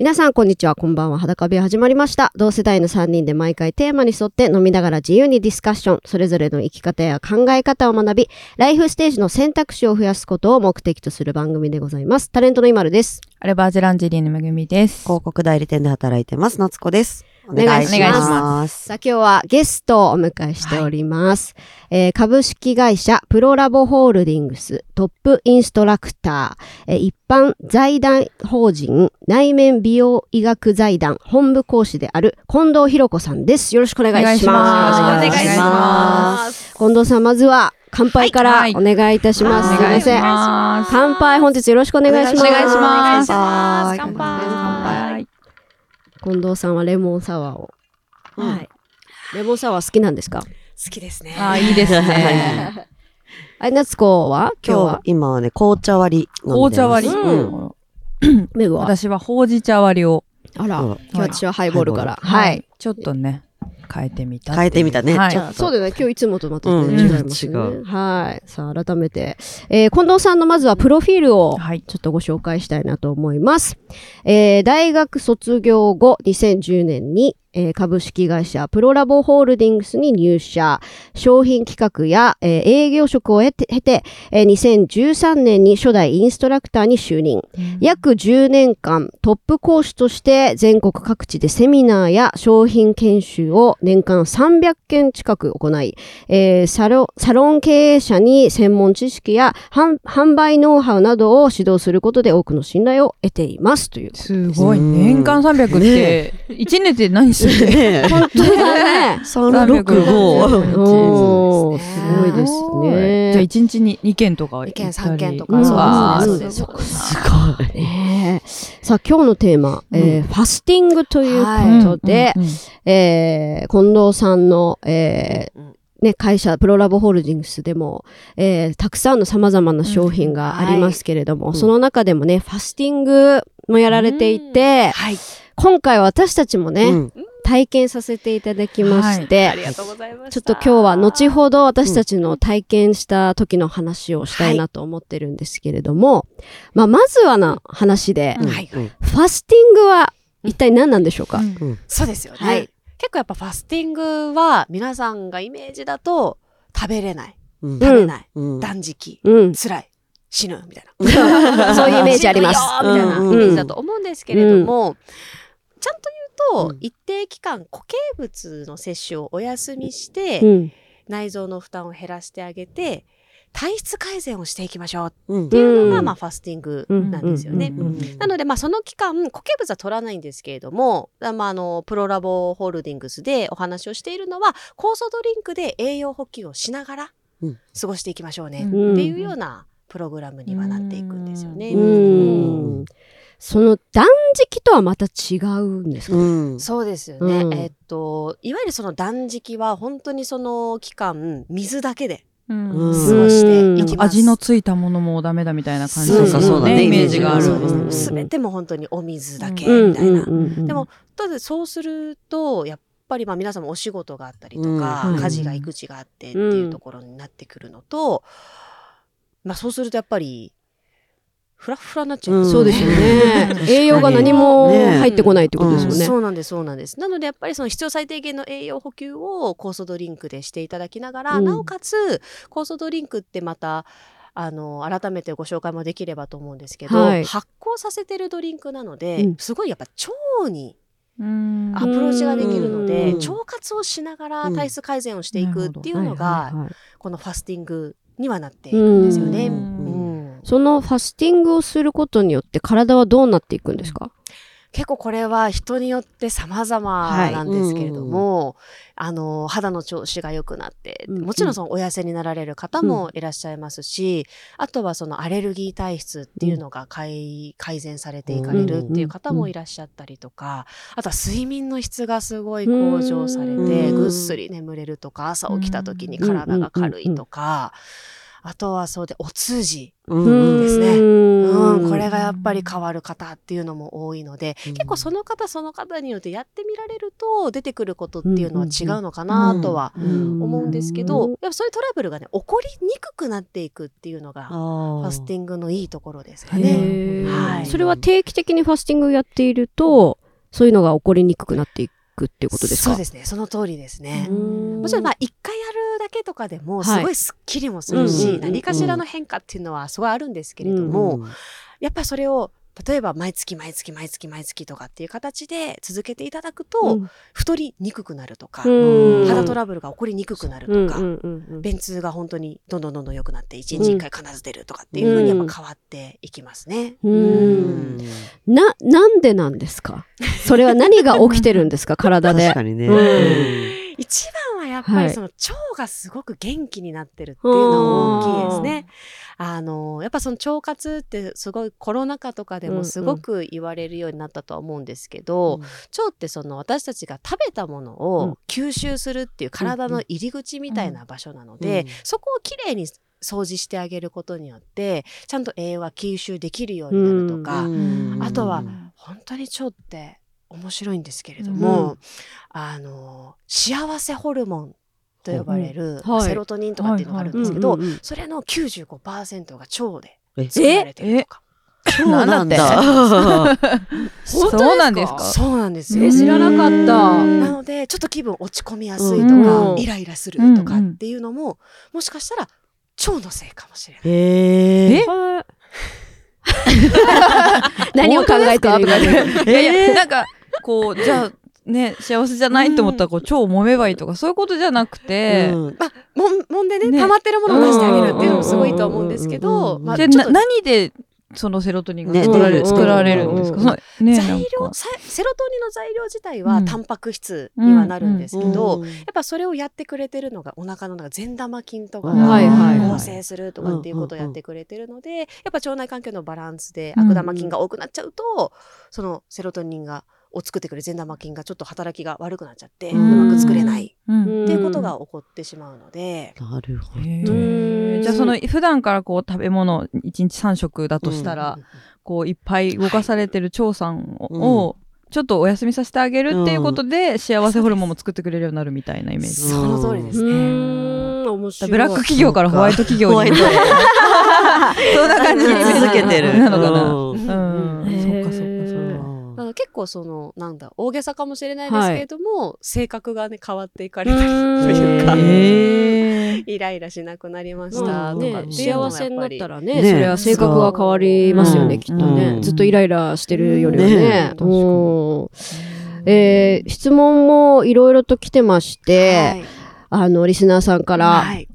皆さん、こんにちは。こんばんは。裸部屋始まりました。同世代の3人で毎回テーマに沿って飲みながら自由にディスカッション、それぞれの生き方や考え方を学び、ライフステージの選択肢を増やすことを目的とする番組でございます。タレントの今るです。アルバージェランジェリーのめぐみです。広告代理店で働いてます、夏子です。お願いしますお願いしますさあ、今日はゲストをお迎えしております。えー株式会社プロラボホールディングストップインストラクター、えー一般財団法人内面美容医学財団本部講師である近藤博子さんです。よろしくお願いします。お願いしますお願いします。近藤さん、まずは乾杯からはいお願いいたします。お願いしすいません。ます。乾杯、本日よろしくお願いします。お願いします乾杯乾杯。近藤さんはレモンサワーを。うんはい。レモンサワー好きなんですか？好きですね。あー、いいですね。あれ、夏子は？今日今日は、今はね、紅茶割り紅茶。割り。うん。メグは？私はほうじ茶割りを。あら、うん今日私はハイボールから。ハはい。。ちょっとね、変えてみた。変えてみたねはいそうだよね。今日いつもとまたうん全然違いますね。違うはい。さあ、改めて、えー近藤さんのまずはプロフィールをはい。ちょっとご紹介したいなと思います。えー大学卒業後、2010年に、えー株式会社プロラボホールディングスに入社、商品企画や、えー営業職を経て、経てえー2013年に初代インストラクターに就任。約10年間トップ講師として全国各地でセミナーや商品研修を年間300件近く行い、えーサロサロン経営者に専門知識や販販売ノウハウなどを指導することで多くの信頼を得ていますという。すごい。うん年間300って、1年で何するね。本当だね。365。おー、すごいですね。じゃあ1日に2件とか2件行ったり。3件とうん。か。そうですね。すすごい。さあ、今日のテーマ、えーファスティングということで、うんうんえー近藤さんの、えーうんね、会社、プロラボホールディングスでも、えーたくさんの様々な商品がありますけれども、ん。その中でもね、ファスティングもやられていて、はい。今回は私たちもね、うん体験させていただきまして、ありがとうございまちょっと今日は後ほど私たちの体験した時の話をしたいなと思ってるんですけれども、まあ、まずはな話で、うん。ファスティングは一体何なんでしょうか、うん。そうですよね。はい。結構やっぱファスティングは皆さんがイメージだと食べれない、うん。食べない、うん。断食、うん。辛い、死ぬ。みたいな。そういうイメージあります。死ぬよみたいなイうん。メージだと思うんですけれども、ちゃんと言うと、うん。一定期間固形物の摂取をお休みして、うん。内臓の負担を減らしてあげて、体質改善をしていきましょううんっていうのが、うん。まあ、ファスティングなんですよね。うん。うん。なので、まあ、その期間、固形物は取らないんですけれども、あまあ、あの、プロラボホールディングスでお話をしているのは、酵素ドリンクで栄養補給をしながらうん。過ごしていきましょうね、うん。っていうようなプログラムにはなっていくんですよね。うん。その断食とはまた違うんですか、うん。そうですよね。うん。えっと、いわゆるその断食は本当にその期間、水だけでうん。うん過ごしていきます。味のついたものもダメだみたいな感じそうかそう。だねイメージがある。すうんすべても本当にお水だけうんみたいな。うんでも、ただそうすると、やっぱりまあ皆さんもお仕事があったりとか、うん。家事が育児があってっていうところになってくるのと、まあそうするとやっぱり、フラッフラになっちゃう。んうん。そうですよね。栄養が何も入ってこないってことですよね。そうなんです、そうなんです。なのでやっぱりその必要最低限の栄養補給を酵素ドリンクでしていただきながら、うん。なおかつ酵素ドリンクってまた、あの、改めてご紹介もできればと思うんですけど、はい。発酵させてるドリンクなので、うん。すごいやっぱ腸にうん。アプローチができるので、うん。腸活をしながらうん体質改善をしていくっていうのはいが、はいはい。このファスティングにはなっていくんですよね。ううんんそのファスティングをすることによって体はどうなっていくんですか、結構これは人によって様々なんですけれども、あの、肌の調子が良くなって、うんもちろんそのお痩せになられる方もいらっしゃいますし、あとはそのアレルギー体質っていうのが改改善されていかれるっていう方もいらっしゃったりとか、あとは睡眠の質がすごい向上されて、うん。ぐっすり眠れるとか、朝起きた時に体が軽いとか、あとはそうで、お通じ。ですね。うん。うん、これがやっぱり変わる方っていうのも多いので、うん。結構その方その方によってやってみられると出てくることっていうのは違うのかなとはうん。思うんですけど、うん。やっぱそういうトラブルがね、起こりにくくなっていくっていうのが、フファスティィングのいいところですかへね。ー。はい。それは定期的にファスティングをやっていると、そういうのが起こりにくくなっていくっていうことですか？そうですね。その通りですね。うん。もちろんまあ一回けとかでもはい。すごいスッキリもするし、うんうん何かしらの変化っていうのはすごいあるんですけれども、やっぱそれを例えば毎月毎月毎月毎月とかっていう形で続けていただくと、うん。太りにくくなるとか、うん。肌トラブルが起こりにくくなるとか、うんうんうんうん便通が本当にどんどんどんどん良くなって1日1回必ず出るとかっていうふうにやっぱ変わっていきますね。ううん。んな、なんでなんですか？それは何が起きてるんですか？体で。確。かにね。うん一番はやっぱはい。りその腸がすごく元気になってるっていうのが大きいですね。あのやっぱその腸活ってすごいコロナ禍とかでもすごく言われるようになったとは思うんですけど、腸ってその私たちが食べたものうん。を吸収するっていう体の入り口みたいな場所なので、うん。そこをきれいに掃除してあげることによってちゃんと栄養が吸収できるようになるとか、うん。あとは本当に腸って面白いんですけれども、あの幸せホルモンと呼ばれる、はい。セロトニンとかっていうのがあるんですけど、うんうんうん。それの95%が腸でえ？作られてるとか。そうなんだ。そうなんですか？そうなんですよ。え知らなかった。なのでちょっと気分落ち込みやすいとうか、ん。イライラするとかっていうのも、もしかしたら腸のせいかもしれない。へえ？はい 何を考えてる今 いやいや、なんか、こう、じゃあ、ね、幸せじゃないと思ったら、こう、腸を揉めばいいとか、そういうことじゃなくて、うん。まあ、もん、もんでね、ね。溜まってるものを出してあげるっていうのもすごいと思うんですけど、あ、何で、そのセロトニンがね作られ,、られるんですか、うんそのね、材料、セロトニンの材料自体うんはタンパク質にはなるんですけど、うんやっぱそれをやってくれてるのがお腹の中善玉菌とかが合成するとかっていうことをやってくれてるので、やっぱ腸内環境のバランスでうん悪玉菌が多くなっちゃうと、そのセロトニンがを作ってくれる善玉菌がちょっと働きが悪くなっちゃって、ううんまく作れないうん。っていうことが起こってしまうので、なるほど。じゃあその普段からこう食べ物1日3食だとしたら、うん。こういっぱい動かされてる腸さんを、ちょっとお休みさせてあげるっていうことで、幸せホルモンも作ってくれるようになるみたいなイメージ。その通りですうね。面白い。ブラック企業からホワイト企業に。ホワイトそんな感じに続けてる。なのかな。結構そのなんだ大げさかもしれないですけれども、性格がね変わっていかれたりというかうんへー。イライラしなくなりました。うのも幸せになやったらねねそれは性格が変わりますよね、そう。きっとね、うん。ずっとイライラしてるよりはね。ね。うん。えー質問もいろいろと来てまして、はい。あの、リスナーさんから、はい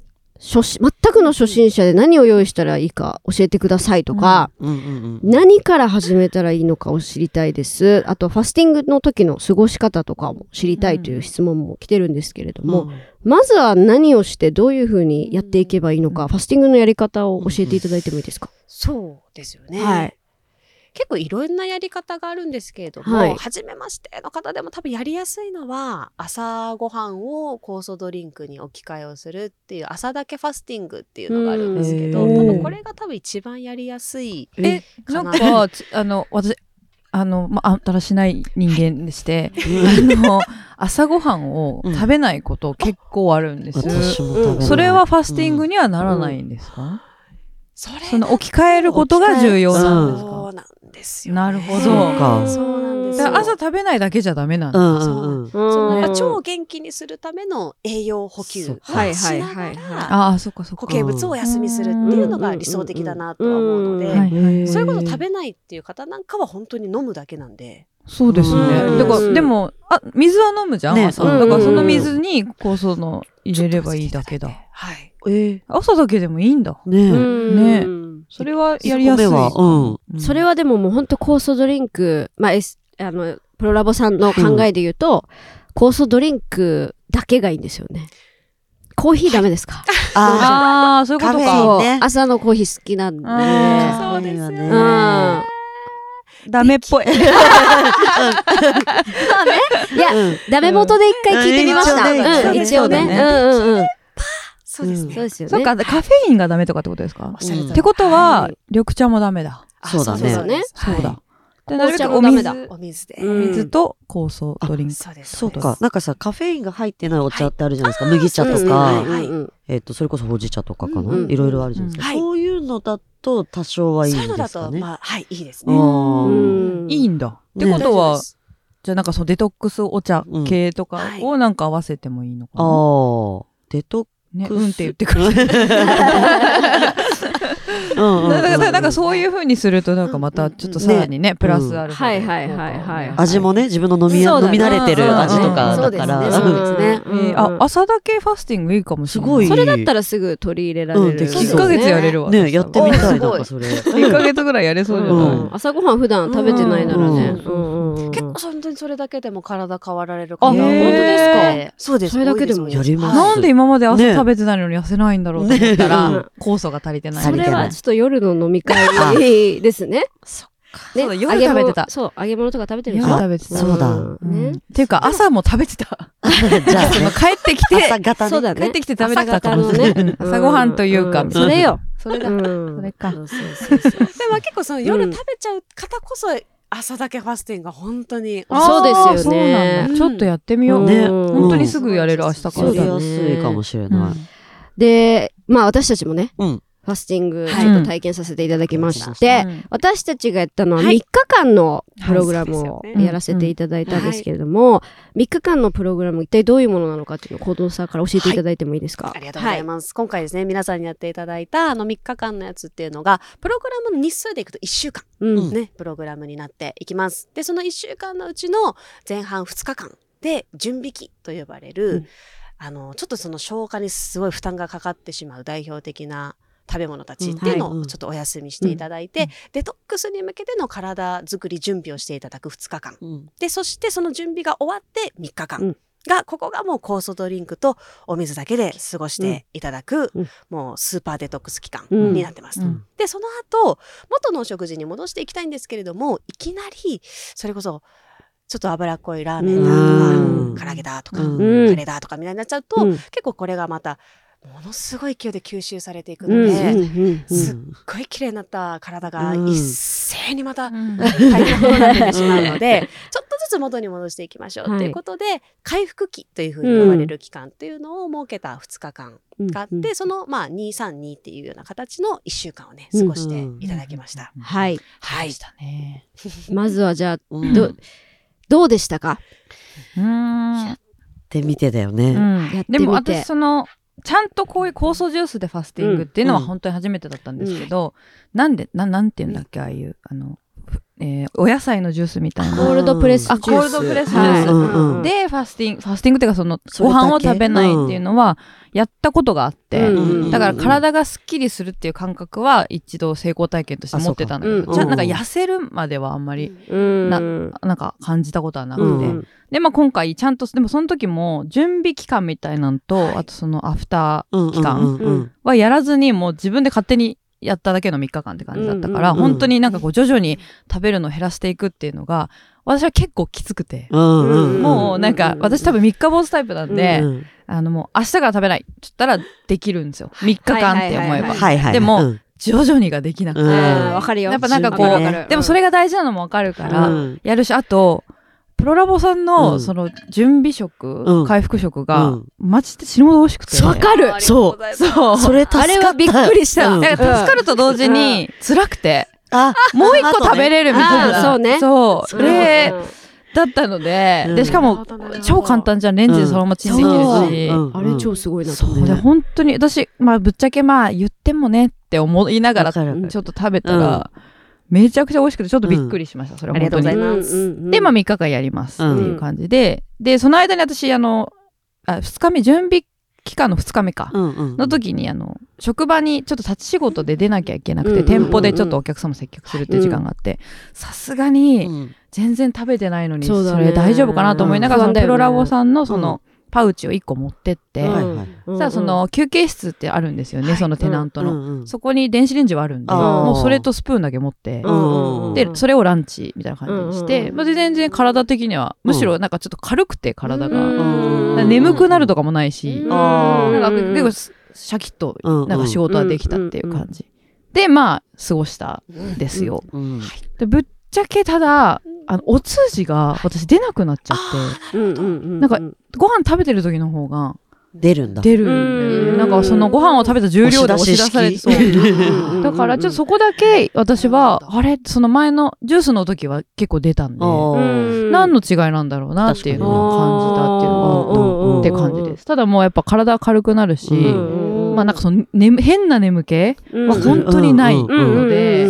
初心全くの初心者で何を用意したらいいか教えてくださいとか、うんうんうん何から始めたらいいのかを知りたいです。あと、ファスティングの時の過ごし方とかも知りたいという質問も来てるんですけれども、まずは何をしてどういうふうにやっていけばいいのか、ファスティングのやり方を教えていただいてもいいですか、そうですよね、はい結構いろんなやり方があるんですけれども、はい。初めましての方でも多分やりやすいのは朝ごはんを酵素ドリンクに置き換えをするっていう朝だけファスティングっていうのがあるんですけどうん多分これが多分一番やりやすいえ、かな。なんか、つあの、私、あの、まあ、だらしない人間でして、あの、朝ごはんを食べないこと結構あるんです。私も食べない。それはファスティングにはならないん。ですか、それその置き換えることが重要なんですか、そうなんですよ、ね。なるほどそうかそうなんです朝食べないだけじゃダメなんだ。うんうんうん。その腸を元気にするための栄養補給をしなはいはいがらああ、そっかそっか。固形物をお休みするっていうのが理想的だなとは思うので、そういうこと食べないっていう方なんかは本当に飲むだけなんで。そうですね。うんだから、でも、あ、水は飲むじゃん、ね朝。うんだからその水に酵素の入れればいいだけだ。はい。え朝だけでもいいんだ。ー、ねえ。ねうんそれはやりやすい。米はうん。うんそれはでももう本当酵素ドリンク、まあ、S、あの、プロラボさんの考えで言うと、酵素ドリンクだけがいいんですよね。コーヒーダメですか、あああ、そういうことか。そうね朝のコーヒー好きなんで。あそうですよねうん。ダメっぽい。いや、うんダメ元で一回聞いてみました。一応ねうんうんうん。そうですね。そうですよね。そっか、カフェインがダメとかってことですか？おってことは、はい。緑茶もダメだ。あそうだね。そうだ。はい。で、なるべくお紅茶もダメ水だ、お水で。うん。水と酵素ドリンク。そうです。そうかです。なんかさカフェインが入ってないお茶ってあるじゃないですか、はい。麦茶とか、ですねはいうん。えっとそれこそほうじ茶とかかな、いろいろあるじゃないですか、はい。そういうのだと多少はいいんそういうのだと、ですかねまあ、はい、いいですあね。ー。うん。いいんだ。ってねことはじゃあなんかそのデトックスお茶系とかをなんか合わせてもいいのかあな。ー。デトね、ックスうんって言ってくる。なんかうそういう風にするとなんかまたちょっとさらにね、プラスあるはいはいはいはい味もね自分の飲み,、ね。飲み慣れてる味とかそうですね。だから、そうですね。えーあ、朝だけファスティングいいかもしれない。すごい。それだったらすぐ取り入れられる。うんできそう1ヶ月やれるわ。ねやってみたいなんかそれ。1ヶ月ぐらいやれそうじゃない、うん。朝ごはん普段食べてないならね。うん。うんうんうん。結構本当にそれだけでも体変わられるあ方本当ですか？そうです。それだけでもやります。なんで今まで朝ね食べてないのに痩せないんだろうと思ったら、ね。酵素が足りてない。そ足りてない。れはちょっと夜の飲み会ですね。そうだね夜食べてた。揚げ物そう、揚げ物とか食べてるんで夜すよ食べてた。そうだ。ん。ね。っていうか朝も食べてた。じゃあ その帰ってきて、朝方ね。そうだね。帰ってきて食べてたかもしれない。朝方のね。うん朝ごはんというか、それよ。それだ。うん。それか。そうそうそうそうでも結構その夜うん。食べちゃう方こそ朝だけファスティングが本当にあそうですよね。うなんだ。ちょっとやってみよう。ね。本当にすぐやれる明日から。やりそうだね。やすいかもしれうない、ん。で、まあ私たちもね、うんファスティングはい。ちょっと体験させていただきましうんて、うん。私たちがやったのは3はい。日間のプログラムをやらせていただいたんですけれども、3日間のプログラム一体どういうものなのかっていうのを行動さんから教えていただいてもいいですか、ありがとうございます。今回ですね、皆さんにやっていただいたあの3日間のやつっていうのが、プログラムの日数でいくと1週間うん。うんね、プログラムになっていきます。で、その1週間のうちの前半2日間で準備期と呼ばれる、うん。あの、ちょっとその消化にすごい負担がかかってしまう代表的な食べ物たちっていうのうん。はい。をちょっとお休みしていただいて、デトックスに向けての体作り準備をしていただく2日間。うん。で、そしてその準備が終わって3日間。うん。が、ここがもう酵素ドリンクとお水だけで過ごしていただく、うん。もうスーパーデトックス期間うん。になってます。うん。で、その後、元のお食事に戻していきたいんですけれども、いきなり、それこそ、ちょっと脂っこいラーメンだとうん。か、唐揚げだとか、うんうん。カレーだとかみたいになっちゃうと、うん。結構これがまた、ものすごい勢いで吸収されていくうんうんので、うんうんすっごい綺麗になった体がうん。一斉にまたうん。大変なことになってしまうので、ちょっとずつ元に戻していきましょう。はい。ということで、回復期というふうに呼ばれる期間というのを設けた2日間があって、うん。そのまあ232っていうような形の1週間をね、うん過ごしていただきました。はい。はい。したね。まずはじゃあ、うん。どどうでしたか？うん。ってみてだよね、うん。やってみて。でも私そのちゃんとこういう酵素ジュースでファスティングっていうのはうん。本当に初めてだったんですけど、なんでななんて言うんだっけああいうあの、ふえーお野菜のジュースみたいな。コールドプレスジュース。あコールドプレスジュース。でファスティングファスティングっていうかそのご飯を食べないっていうのはやったことがあって、うんだから体がすっきりするっていう感覚は一度成功体験として持ってたんだけど、じゃあなんかうん。痩せるまではあんまりうんななんか感じたことはなくて、うんで、まあ、今回ちゃんとでもその時も準備期間みたいなのと、はい。あとそのアフタうん期間はやらずにもう自分で勝手にやっただけの3日間って感じだったから、うんうんうん本当になんかこう徐々に食べるのを減らしていくっていうのが私は結構きつくて。うんうんもうなんか、私多分三日坊主タイプなんで、うんあのもう明日から食べないって言ったらできるんですよ。3日間って思えば。はいはいでもうん。徐々にができなくて。わかるよ。やっぱなんかこうわかるわかる。でもそれが大事なのもわかるから、うん。やるし、あと、プロラボさんうのん。その準備食、うん。回復食うがん、マジで死ぬほど美味しくて。わかる。ありがとうそう。それ助かった。あれはびっくりした。うん。だから助かると同時に辛くて、あもう一個食べれるみたいな。あそうね。そう。そで、うんだったので、うん。で、しかも、超簡単じゃん。レンジでそのままチンできるそう。し。うん。あれ超すごいなと思そう。で、本当に、私、まあ、ぶっちゃけまあ、言ってもねって思いながら、ちょわかる。っと食べたら、めちゃくちゃ美味しくて、ちょっとびっくりしました。それは。ありがとう。ございます。で、まあ、3日間やりますっていう感じで、で、その間に私、あの、あ、2日目、準備期間の2日目か。の時に、あの、職場にちょっと立ち仕事で出なきゃいけなくて、店舗でちょっとお客様接客するっていう時間があって、さすがに、うん。全然食べてないのに、それ大丈夫かなと思いながら、プロラボさんのその、パウチを1個持ってって、うん。はいはい。うんさあその休憩室ってあるんですよね、はい。そのテナントの、うんうんそこに電子レンジはあるんでもうそれとスプーンだけ持って、うんうんうんでそれをランチみたいな感じにして、うんうんうんまあ、で全然体的にはむしろなんかちょっと軽くて体が、眠くなるとかもないし、なんか結構シャキッとなんか仕事はできたっていう感じ、でまあ過ごしたんですよ、うんでぶっちゃけただあのお通じが私出なくなっちゃって。なんかご飯食べてる時の方が出るんだ。出るなんかそのご飯を食べた重量で押し出されてそう。うんだからちょっとそこだけ私はあれその前のジュースの時は結構出たんで何の違いなんだろうなっていうのを感じたっていうのがって感じです。ただもうやっぱ体軽くなるし、うんまあなんかその、ね、変な眠気うんは本当にないうんので、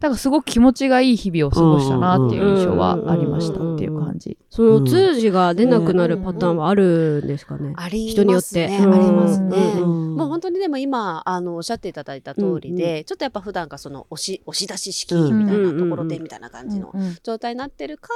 だからすごく気持ちがいい日々を過ごしたなっていう印象はありましたっていう感じ。その通じが出なくなるパターンはあるんですかね。あり人によってますね。うんありますね。うんもう本当にでも今あのおっしゃっていただいた通りで、ちょっとやっぱ普段からその押し押し出し式みたいなところでみたいな感じのうん状態になってるか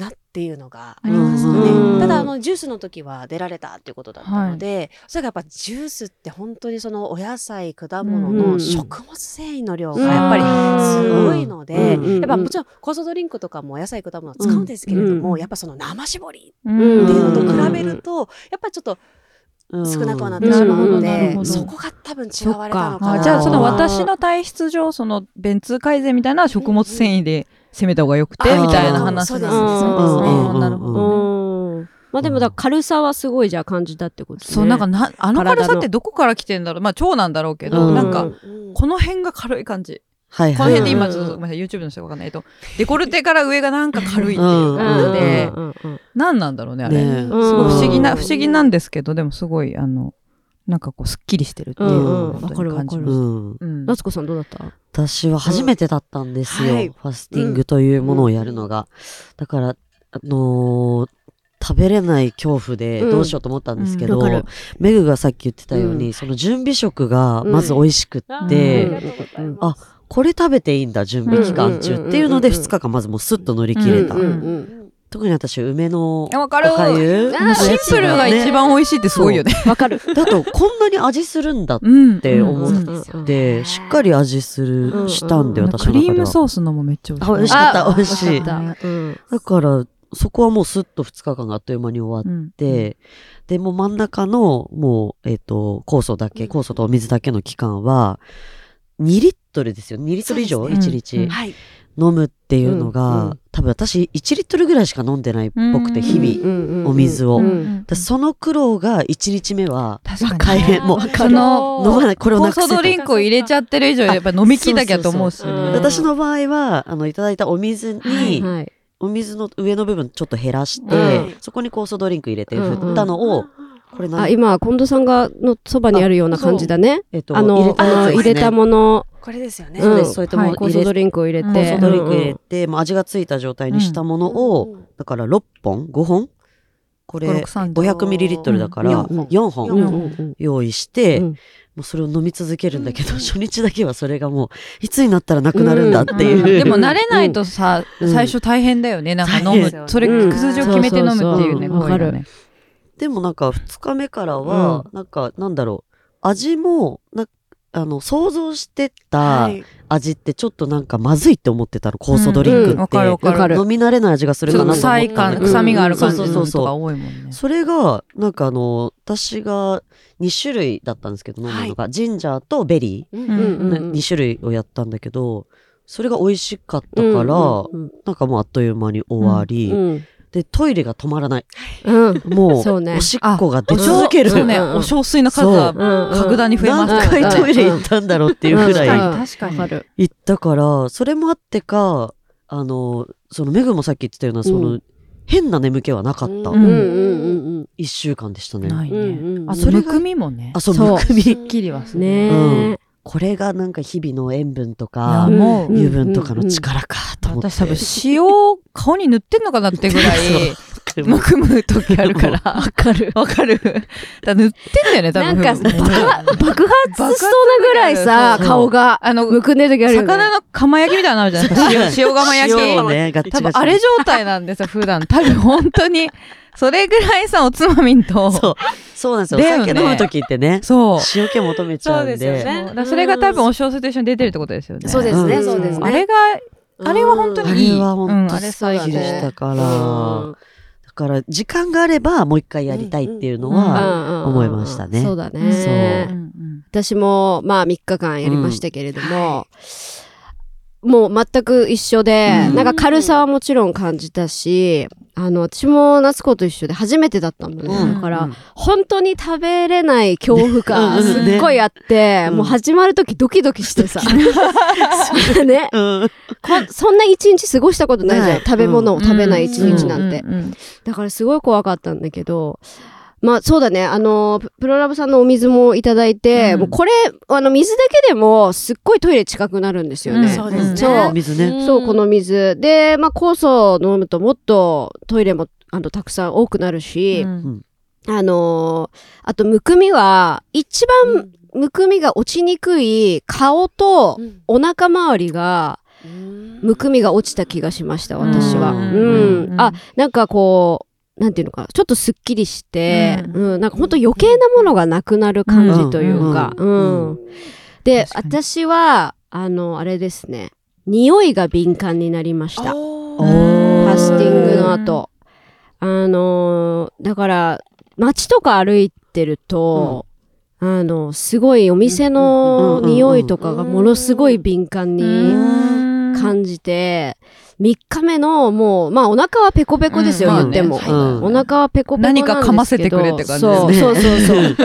なっていうのがありますようんね。ただあのジュースの時は出られたっていうことだったので、それがやっぱジュースって本当にそのお野菜果物うんの食物繊維の量がやっぱりすごいので、うんやっぱもちろん酵素ドリンクとかもお野菜果物は使うんですけれども、うんやっぱその生搾りうんっていうのとうん比べると、やっぱりちょっと少なくはなっうんてしまうので、そこが多分違われたのかあな。じゃあその私の体質上その便通改善みたいな食物繊維で攻めた方がよくてみたいな話なんですそうね。です。ねそうですね。あーなるほうど。まあでもだ軽さはすごいじゃあ感じたってことね。そうなんかなあの軽さってどこから来てんだろう。まあ腸なんだろうけど、うん。なんかうんこの辺が軽い感じ。はいはい。この辺で今うんちょっとごめんなさい YouTube の人がわかんない。とデコルテから上がなんか軽いっていううん。感じで何なんだろうねあれ。ねすごい不思議なうん。不思議なんですけどでもすごいあのなんかこうすっきりしてるっていううんうん。本当に感じましうん。た。うん。夏子さんどうだった？私は初めてだったんですよ。うん。はい。ファスティングというものをやるのが。だから、あのー食べれない恐怖でどうしようと思ったんですけど、メグがさっき言ってたように、うん。その準備食がまず美味しくって、うん。あこれ食べていいんだ、準備期間中っていうので、うんうんうんうん2日間まずもうスッと乗り切れた。うんうん特に私、梅のおかゆあーもうシンプルが一番美味しいってすごいよね。わかる。だと、こんなに味するんだっうん。て思うん。って、しっかり味する、うんしたんで、うん。私の中では。クリームソースのもめっちゃ美味しい。あ美味しかった。あ美味しい。だから、そこはもうスッと2日間があっという間に終わっうん。て、で、もう真ん中の、もう、えっ、と、酵素だけ、酵素とお水だけの期間は、2リットルですよ。2リットル以上、そうですね。1日、うん。はい。飲むっていうのが、うんうん。多分私1リットルぐらいしか飲んでないっぽくて、うん日々。お水を。その苦労が1日目は大変。もう、その飲まない、これをなくせドリンクを入れちゃってる以上やっぱ飲み切んなきゃと思うしね。私の場合は、あの、いただいたお水に、はいはい。お水の上の部分ちょっと減らして、うん。そこに酵素ドリンク入れてうん振ったのを、これ何？あ、今、近藤さんが、のそばにあるような感じだね。えっと、あの、あの、入れたもの、これですよね。うん。そうやってもう酵素ドリンクを入れうん。て。酵素ドリンク入れうんて、もう味がついた状態にしたものを、だから6本 ?5 本？これ5 6 30 500ml だからうん。4うん本。うんうん用意して、うん。もうそれを飲み続けるんだけど、初日だけはそれがもう、いつになったらなくなるんだっていう。うんでも慣れないとさ、うん。最初大変だよね。なんか飲む。それ、うん。数字を決めて飲むっていうね、そうそうそう怖いよね。でもなんか2日目からは、なんかなんだろう、味も、なあの、想像してたはい。味ってちょっとなんかまずいって思ってたの、酵素ドリンクって。飲み慣れない味がするかなと思った臭みがある感じそうそうそうそう。のとか多いもんね。それが、なんかあの、私が2種類だったんですけど、飲むのが、ジンジャーとベリうんうんうんー、2種類をやったんだけど、それが美味しかったから、うんうんなんかもうあっという間に終わり、うんで、トイレが止まらない。うんもう、おしっこが出続ける。そうね、うんお小水の数はうん格段に増えま何したよね。回トイレ行ったんだろうっていうくらいうん確かに。行ったから、それもあってか、あの、そのメグもさっき言ってたような、その、う変な眠気はなかった。ううんんうんうん一週間でしたね。ないね。んあ、それむくみもねあ、。そう、むくみ。すっきりはすうん。これがなんか日々の塩分とか、もううん油分とかの力かと思って。私多分塩を顔に塗ってんのかなってぐらい、むくむ時あるから。わかる。わかる。だから塗ってんだよね、多分。なんかもう爆発しそうなぐらいさ、顔が、あの、むくんでる時あるよね。魚の釜焼きみたいなのあるじゃない？ですか。塩、塩釜焼き。塩をね、ガッチガチ多分あれ状態なんですよ、普段。多分本当に。それぐらいさ、おつまみんと。そう。そうなんですよ。だよねお酒飲む時ってね、そう。塩気求めちゃうんで。そうですよねそうだからそれが多分お小水と一緒に出てるってことですよね。そうですね、うんそうですね。あれが、あれは本当にいい。あれは本当うん、にあれ最きでしたから、から時間があればもう一回やりたいっていうのうんは、うん思いましたね。そうだうんね。う。んうん私も、まあ3日間やりましたけれども、もう全く一緒で、うん。なんか軽さはもちろん感じたし、あの、私も夏子と一緒で初めてだったのね。うん。だから、うん。本当に食べれない恐怖 うん。感、うん。すっごいあって、うん。もう始まる時ドキドキしてさ。ね、そんな一日過ごしたことないじゃん。食べ物を食べない一日なんて。だからすごい怖かったんだけど、まあそうだね、あの、ププロラブさんのお水もいただいて、うんもうこれ、あの、水だけでもすっごいトイレ近くなるんですよね。うんそうですね。そう水ね。そう、この水。で、まあ酵素を飲むともっとトイレも、あの、たくさん多くなるし、うんあのーあと、むくみは、一番むくみが落ちにくい顔とうんお腹周りが、うんむくみが落ちた気がしました、私は。ううんん。あ、なんかこう、なんていうのかな、ちょっとすっきりして、ううん、なんかほんと余計なものがなくなる感じというか、ううん。ん。で、私は、あの、あれですね、匂いが敏感になりました。ファスティングの後。あのーだから、街とか歩いてると、あの、すごいお店の匂いとかがものすごい敏感に感じて、3日目のもう、まあお腹はペコペコですよ、うん言っても。まあねうんお腹はペコペコなんですけど。何かかませてくれって感じですそうねそうそうそう。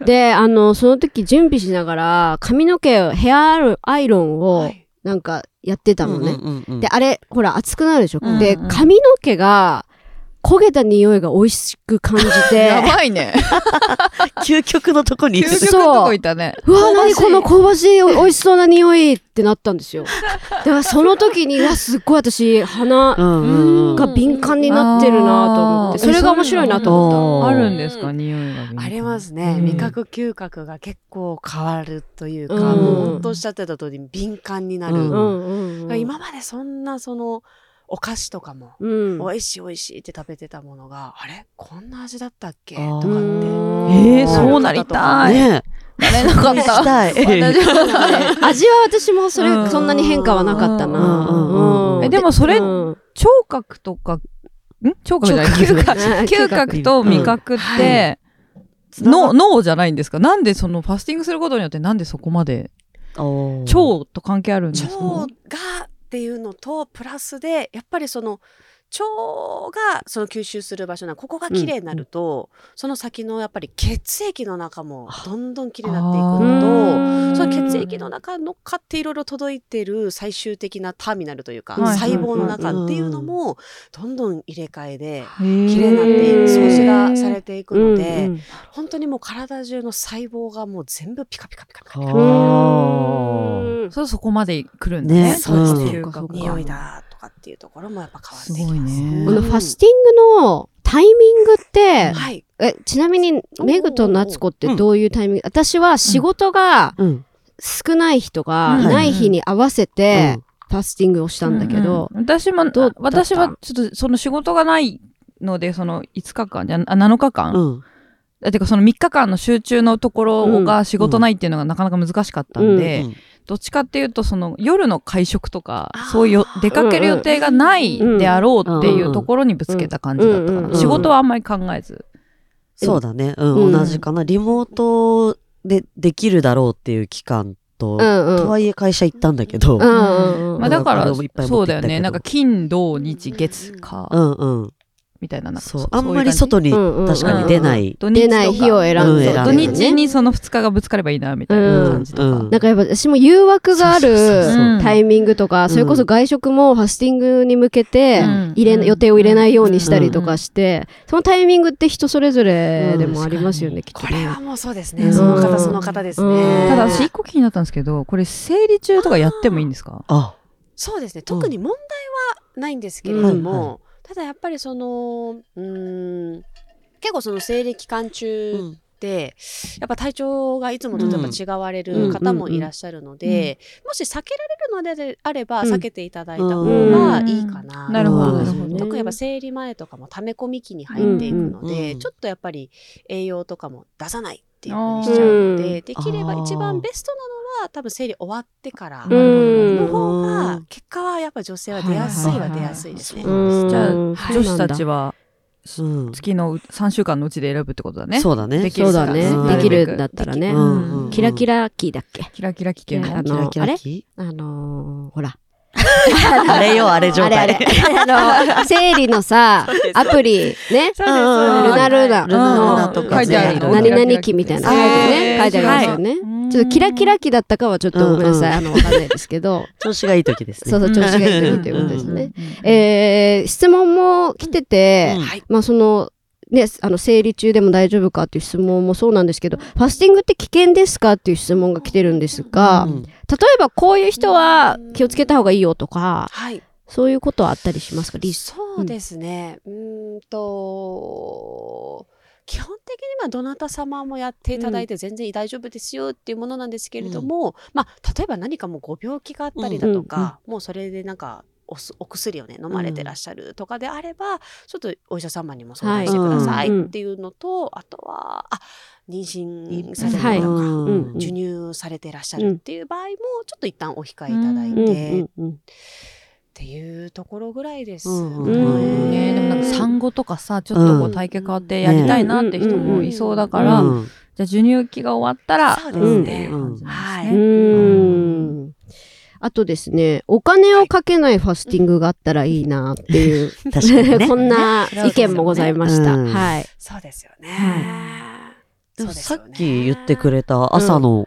で、あの、その時準備しながら、髪の毛を、ヘアアイロンをは、いなんかやってたのね。うんうんうんで、あれ、ほら、熱くなるでしょ。うんでうん、髪の毛が、焦げた匂いが美味しく感じて、やばいね。究極のとこに。究極のとこいたね。うわ、何この香ばしい、お美味しそうな匂いってなったんですよ。だからその時に、うわ、すっごい私、鼻が敏感になってるなと思って、それが面白いなと思っあるんですか、匂いが。ありますね、うん。味覚嗅覚が結構変わるというか、うん。もう本当おっしゃってた通り敏感になる。今までそんなそのお菓子とかも、うん。美味しい美味しいって食べてたものがあれ？こんな味だったっけ？とかって。えー、そうなりたい。ね。なれなかっ。したた味は私もそれ、うん。そんなに変化はなかったな。えでもそれうん。聴覚とか、ん？聴覚じゃない。嗅覚。嗅覚。と味覚って、脳、脳じゃないんですか？なんでそのファスティングすることによってなんでそこまで腸と関係あるんですか？腸がっていうのとプラスでやっぱりその腸がその吸収する場所なここが綺麗になると、その先のやっぱり血液の中もどんどん綺麗になっていくのとその血液の中乗っかっていろいろ届いてる最終的なターミナルというか、はい細胞の中っていうのもどんどん入れ替えで綺綺麗になって掃除がされていくので、うんうん本当にもう体中の細胞がもう全部ピカピカピカピカピカそうそこまで来るんだね。ねそうですね匂いだとかっていうところもやっぱ変わってきます。ねこのファスティングのタイミングって、はい。えちなみにメグと夏子ってどういうタイミング、私は仕事がうん。少ない人がうんない日に合わせてうん。ファスティングをしたんだけど、うんうん。私も私はちょっとその仕事がないのでその5日間じゃあ7日間、うん。てかその3日間の集中のところうんが仕事ないっていうのがなかなか難しかったんで、うんどっちかっていうとその夜の会食とかそういうよ出かける予定がないであろうっていうところにぶつけた感じだったかな。仕事はあんまり考えず。そうだね。う。うんん。同じかな。リモートでできるだろうっていう期間と、うんうん。とはいえ会社行ったんだけど、うんうんうんまあだからそうだよね。なんか金土日月火うんうん。みたいななんかそう。あんまり外に確かに出ない。出ない日を選んで、うん選んで。土ね日にその2日がぶつかればいいなみたいな。感じとか、うんう。ん。なんかやっぱ私も誘惑があるそうタイミングとか、それこそ外食もファスティングに向けてうん。入れ、予定を入れないようにしたりとかして、そのタイミングって人それぞれでもありますよね、きっとね。これはもうそうですね。うん。その方その方ですうん。ね。ただ私一個気になったんですけどこれ生理中とかやってもいいんですか？あ、そうですね。特に問題はないんですけれども、うん。はいただやっぱりその、うーん、結構その生理期間中って、やっぱ体調がいつもと違われる方もいらっしゃるので、もし避けられるのであればうん避けていただいた方がいいかな。なるほどうんなるほど。特にやっぱ生理前とかも溜め込み期に入っていくので、うん。ちょっとやっぱり栄養とかも出さないっていうふうにしちゃうので、うん。できれば一番ベストなのは多分生理終わってから。うん。の方が結果はやっぱ女性は出やすいは出やすいですね。うん。じゃあうん女子たちはうん。月の3週間のうちで選ぶってことだね。そうだね。できるん。できるんだったらね。キラキラキーだっけ？キラキラ期キラキラキあのーほら。あれよ、あれ状態。あれあれ。あの、生理のさ、アプリ、ね。ルナルナルナルナの。何々期みたいな書いてね、書いてありますよね。ちょっとキラキラ期だったかはちょっとごめんなさい、あの、わかんないですけど、調子がいい時ですね。そうそう、調子がいい時ということですね。えー、質問も来てて。まあその、ね、あの、生理中でも大丈夫かっていう質問もそうなんですけど、ファスティングって危険ですかっていう質問が来てるんですが、うん例えばこういう人は気をつけた方がいいよとか、はい。そういうことはあったりしますか？リスそうですね。うーんと、基本的にはどなた様もやっていただいて全然大丈夫ですよっていうものなんですけれども、まあ、例えば何かもうご病気があったりだとか、もうそれでなんか、おすお薬をね飲まれてらっしゃるとかであれば、ちょっとお医者様にも相談してくださいはいっていうのと、あとはあ妊娠されてるとか、はい。うんうん授乳されてらっしゃるっていう場合もちょっと一旦お控えいただいて、うんっうんうんていうところぐらいですうんね。でもなんか産後とかさ、ちょっとこう体型変わってやりたいなって人もいそうだから、うん。じゃあ授乳期が終わったら、そうですね。っていうんあとですね、お金をかけないファスティングがあったらいいなっていう、確かにね。こんな意見もございました。うんはい。そうですよね。でもさそうですよね。っき言ってくれた朝の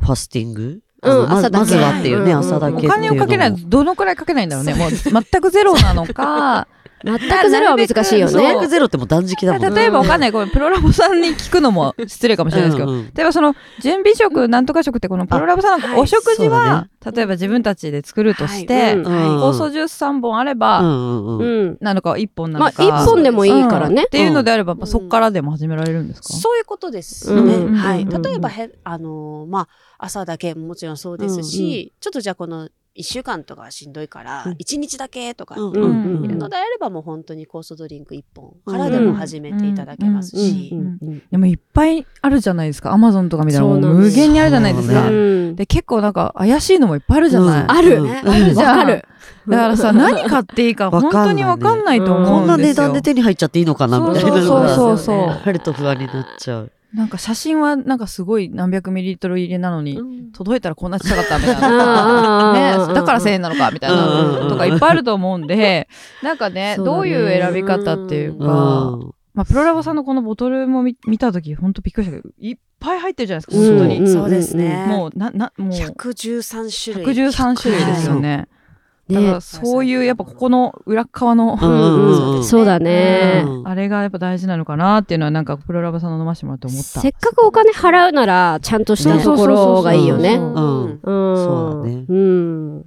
ファスティング、うんま朝だけ。まずはっていうね、うん朝だけっていうのお金をかけないとどのくらいかけないんだろうね。もう全くゼロなのか、全くゼロは難しいよね。200ゼロってもう断食だもんね。例えばわかんない、これプロラボさんに聞くのも失礼かもしれないですけど、うん。うん例えばその準備食、なんとか食ってこのプロラボさんのお食事そうだは、例えば自分たちで作るとして、はい。うん。酵素ジュース3本あれば、うんうんうん。うん。なのか1本なまあ、のか。一本でもいいからね。うん。っ。ていうのであれば、まあそっからでも始められるんですか、そういうことです。ね。うん。はい。うん。例えばへ、あのーまあ、朝だけももちろんそうですし、ちょっとじゃあこの1週間とかはしんどいから、うん。1日だけとかうん。っているのであれば、もう本当に酵素ドリンク1本からでも始めていただけますうんし、でもいっぱいあるじゃないですか。アマゾンとか見たら無限にあるじゃないですか。そうねうん。で、結構なんか怪しいのもいっぱいあるじゃない？うん。あるある。じゃん。ある。だからさ、何買っていいか 本当にわかんないと思うんですよ。こんな値段で手に入っちゃっていいのかなみたいなのそうがそうそう。あると不安になっちゃう。なんか写真はなんかすごい何百ミリリットル入れなのに、うん届いたらこんなちっちゃかったみたいな。ね、だから1000円なのかみたいなとかいっぱいあると思うんで、なんかね、ねどういう選び方っていううか、んまあ、プロラボさんのこのボトルも見見たとき、本当びっくりしたけど、いっぱい入ってるじゃないですか、うん本当に。んそうですね。もう、な、な、もう、113種類。113種類ですよね。だか。そういう、やっぱここの裏側の、そうだね。うん。あれがやっぱ大事なのかなっていうのは、なんかプロラボさんの飲ましてもらって思った。せっかくお金払うなら、ちゃんとしたところがいいよね。そううん。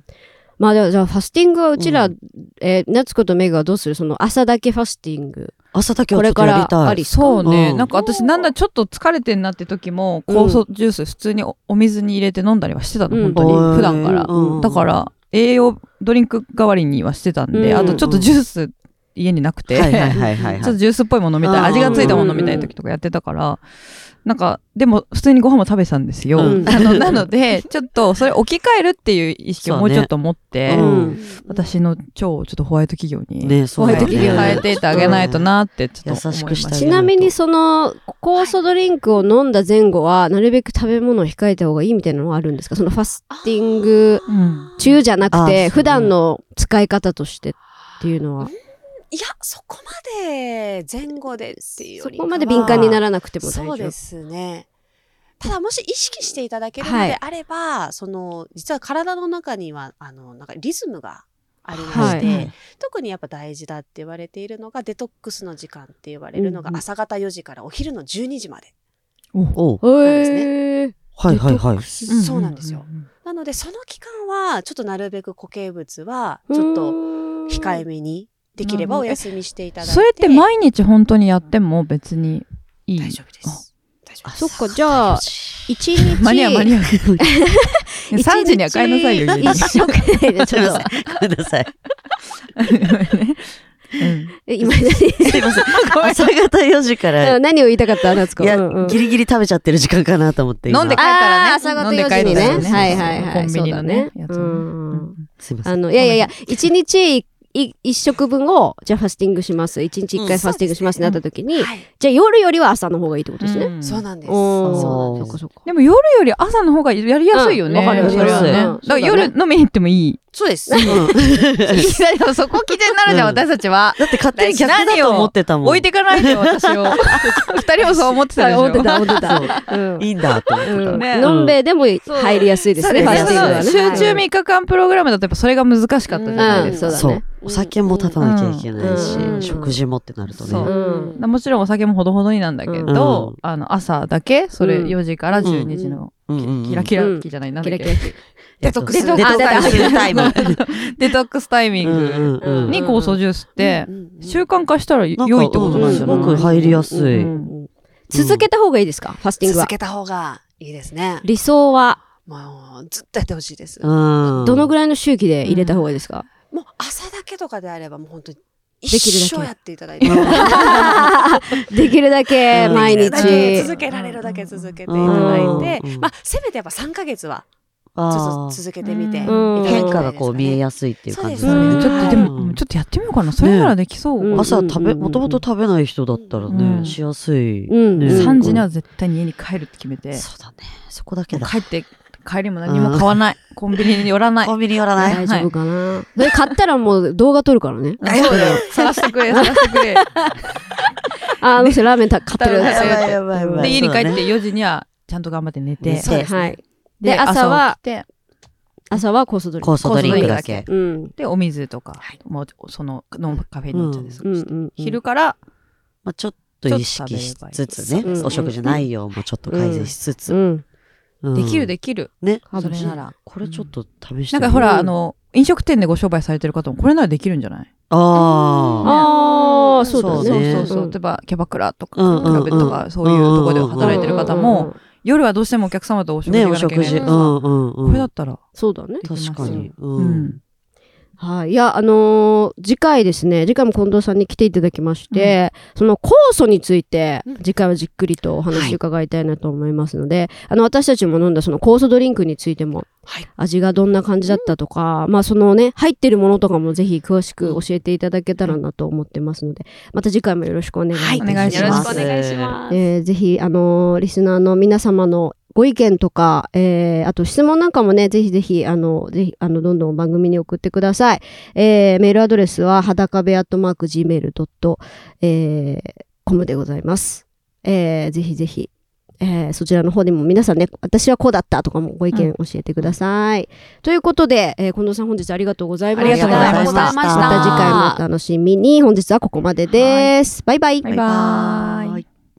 まあじゃあ、ファスティングはうちら、うえー、夏子とメグはどうする？その朝だけファスティング。朝だけ。これからありそう。ね、うん。なんか私なんだちょっと疲れてんなって時も酵素ジュース普通におお水に入れて飲んだりはしてたの、うん。本当にうん普段から、うん。だから栄養ドリンク代わりにはしてたんで、うんあとちょっとジュース家になくて。ちょっとジュースっぽいもの飲みたい、うん味がついたもの飲みたい時とかやってたから、なんか、でも普通にご飯も食べてたんですよ。うん。あのなので、ちょっとそれ置き換えるっていう意識をもうちょっと持って、ねうん。私の腸をちょっとホワイト企業に、ね、そうホワイト企業に変えていってあげないとなってちょっと思いま優しくしてあげちなみに、その、酵素ドリンクを飲んだ前後は、なるべく食べ物を控えた方がいいみたいなのはあるんですか？そのファスティングうん。中じゃなくあて、普段の使い方としてっていうのは、いや、そこまで前後でっていうそこまで敏感にならなくても大丈夫。そうですね。ただもし意識していただけるのはい。であれば、その実は体の中にはあのなんかリズムがありまはい。して、特にやっぱ大事だって言われているのがデトックスの時間って言われるのが朝方4時からお昼の12時まで。お。うへー。はいはいはい。そうなんですよ。なのでその期間はちょっとなるべく固形物はちょっと控えめにできればお休みしていただいてそれって毎日本当にやっても別にいい？大丈夫ですあそっか、じゃあ、一日。間に合う間に合う。3時には帰なさいよ、家に。一生懸命で、ちょっと。ごめんさい。今すいません。朝方4時から。何を言いたかった？夏子。いや、ギリギリ食べちゃってる時間かなと思って。飲んで帰ったらね。朝方4時にね。はいはいはい。そうだね。すいません。あの、いやいやいや、一日一食分を、じゃあファスティングします。一日一回ファスティングしますってなった時に、じゃあ夜よりは朝の方がいいってことですね。そうなんです。そうそうか。でも夜より朝の方がやりやすいよね。わかりますね。だから夜飲みに行ってもいい。そうです。いきなりそこ基準になるじゃん、私たちは。だって勝手に逆だと思ってたもん。置いてかないで私を。二人もそう思ってたでしょ。思ってた、思ってた。いいんだと思ってた。飲んべでも入りやすいですね、ファスティングね。集中3日間プログラムだとやっぱそれが難しかったじゃないですか。そう。お酒も断たなきゃいけないし、うん。食事もってなるとそう。ね。うん。もちろんお酒もほどほどになんだけど、うん。あの朝だけそれうん。4時から12時のうん。うん。うんキラキラ期じゃない、なんだっけキラ。キラ期。デトックス。デトックス。デトックスタイム。デトックスタイミングに酵素ジュースって習慣化したら良いってことなんじゃない、うんすごく入りやすい。うん続けた方がいいですか？ファスティングは。続。けた方がいいですね。理想は、もうずっとやってほしいです。うん。どのぐらいの周期で入れた方がいいですか？もう朝だけとかであればもう本当にできる一だけ生やっていただいて。できるだけ毎できるだけ日。続けられるだけ続けていただいて。うん、まあせめてやっぱ3ヶ月は続けてみて変化がこう見えやすいっていう感じですね。ちょっとでうん。も、ちょっとやってみようかな。それならできそう。うん。朝食べ、うんもともと食べない人だったらね、うん。しやすい。うん。ね3時には絶対に家に帰るって決めて、そうだね。そこだけだ。帰って、帰りも何も買わない。コンビニに寄らない。コンビニ寄らない大丈夫かな。それ買ったらもう動画撮るからね。あそうだよ。探してくれ、探してくれ。あ、あの人ラーメンた買ってるやばいやばいで、家に帰ってそうだね4時にはちゃんと頑張って寝て。で朝は朝は酵素ドリンク。酵素ドリンクだけ。うん。で、お水とか、もうその、ノンカフェインのお茶です。うんうんうん昼から、まあ、ちょっと意識しつつねお食事内容もちょっと改善しつつ。できるできる。ね。それなら。これちょっと試してみるなんかほら、うんあの、飲食店でご商売されてる方もこれならできるんじゃない？あああ、そうだそうねね。そうそうそう。例えば、キャバクラとか、クラブとか、そういうところで働いてる方も、夜はどうしてもお客様とおあ。食事ね、がなきゃいけないからんうんうん。これだったら、そうだね。確かに。う。うんん。はい。いや、あのー次回ですね、次回も近藤さんに来ていただきまして、その酵素についてうん、次回はじっくりとお話を伺いたいなと思いますので、あの、私たちも飲んだその酵素ドリンクについても、はい。味がどんな感じだったとか、まあそのね、入ってるものとかもぜひ詳しく教えていただけたらなと思ってますので、また次回もよろしくお願いいたします。お願いしよろますしくお願いします。えーぜひ、あのーリスナーの皆様のご意見とか、えーあと質問なんかもね、ぜひぜひ、あの、ぜひ、あの、どんどん番組に送ってください。えーメールアドレスは、裸部アットマーク gmail.com、えー、コムでございます。えーぜひぜひ、えーそちらの方でも皆さんね、私はこうだったとかもご意見教えてください。ということで、えー近藤さん本日ありがとうございました。ありがとうございましたまた次回もお楽しみに。本日はここまでです。バイバイ。バイバーイ。